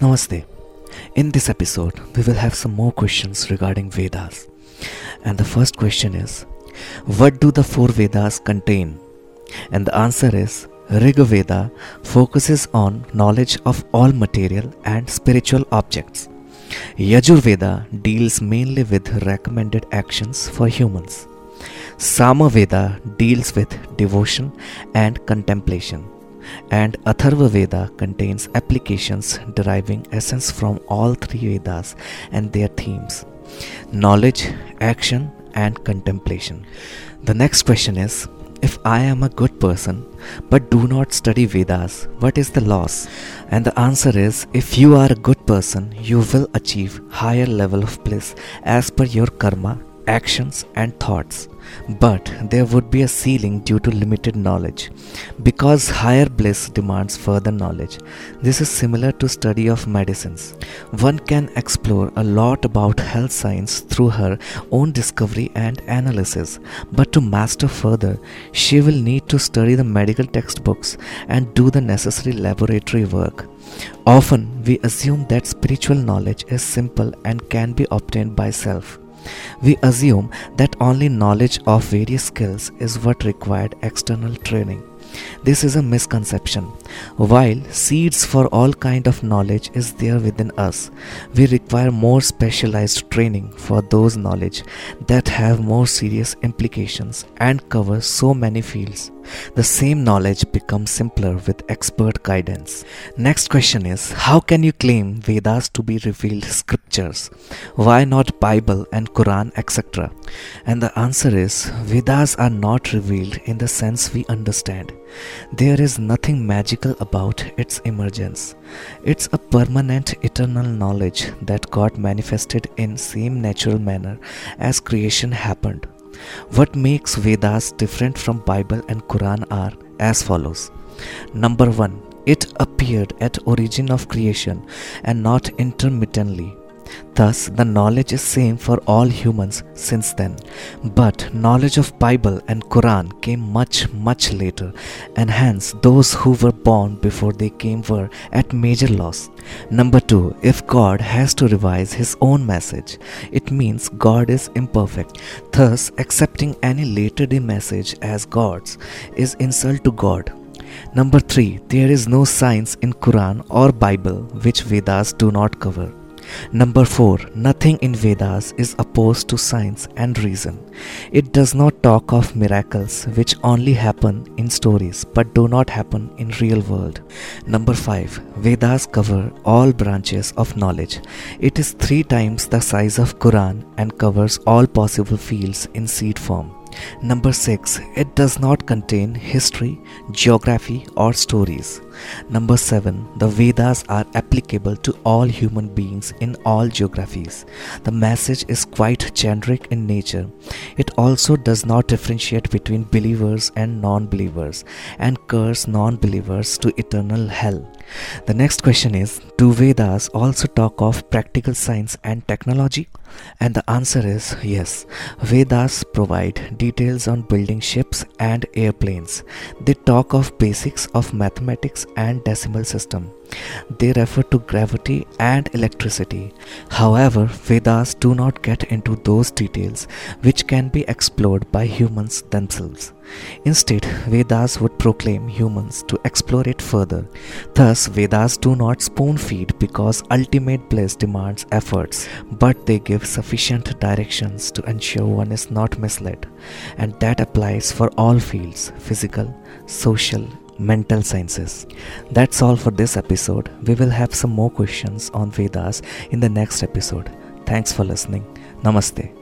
Namaste. In this episode, we will have some more questions regarding Vedas. And the first question is What do the four Vedas contain? And the answer is Rig Veda focuses on knowledge of all material and spiritual objects. Yajur Veda deals mainly with recommended actions for humans. Sama Veda deals with devotion and contemplation and Atharva Veda contains applications deriving essence from all three Vedas and their themes knowledge, action, and contemplation. The next question is if I am a good person but do not study Vedas, what is the loss? And the answer is if you are a good person, you will achieve higher level of bliss as per your karma, actions and thoughts but there would be a ceiling due to limited knowledge because higher bliss demands further knowledge. This is similar to study of medicines. One can explore a lot about health science through her own discovery and analysis. But to master further she will need to study the medical textbooks and do the necessary laboratory work. Often we assume that spiritual knowledge is simple and can be obtained by self we assume that only knowledge of various skills is what required external training. This is a misconception. While seeds for all kind of knowledge is there within us, we require more specialized training for those knowledge that have more serious implications and cover so many fields. The same knowledge becomes simpler with expert guidance. Next question is how can you claim Vedas to be revealed scriptures? Why not Bible and Quran etc.? And the answer is Vedas are not revealed in the sense we understand. There is nothing magical about its emergence. It's a permanent eternal knowledge that God manifested in same natural manner as creation happened. What makes Vedas different from Bible and Quran are as follows. Number 1 it appeared at origin of creation and not intermittently Thus, the knowledge is same for all humans since then. But knowledge of Bible and Quran came much, much later, and hence those who were born before they came were at major loss. Number two, if God has to revise his own message, it means God is imperfect. Thus, accepting any later day message as God's is insult to God. Number 3 there is no science in Quran or Bible which Vedas do not cover Number 4. Nothing in Vedas is opposed to science and reason. It does not talk of miracles which only happen in stories but do not happen in real world. Number 5. Vedas cover all branches of knowledge. It is 3 times the size of Quran and covers all possible fields in seed form. Number 6. It does not contain history, geography, or stories. Number 7. The Vedas are applicable to all human beings in all geographies. The message is quite generic in nature. It also does not differentiate between believers and non believers and curse non believers to eternal hell. The next question is Do Vedas also talk of practical science and technology? And the answer is yes. Vedas provide details on building ships and airplanes. They talk of basics of mathematics and decimal system. They refer to gravity and electricity. However, Vedas do not get into those details which can be explored by humans themselves. Instead, Vedas would proclaim humans to explore it further. Thus, Vedas do not spoon feed because ultimate bliss demands efforts, but they give sufficient directions to ensure one is not misled. And that applies for all fields physical, social, mental sciences. That's all for this episode. We will have some more questions on Vedas in the next episode. Thanks for listening. Namaste.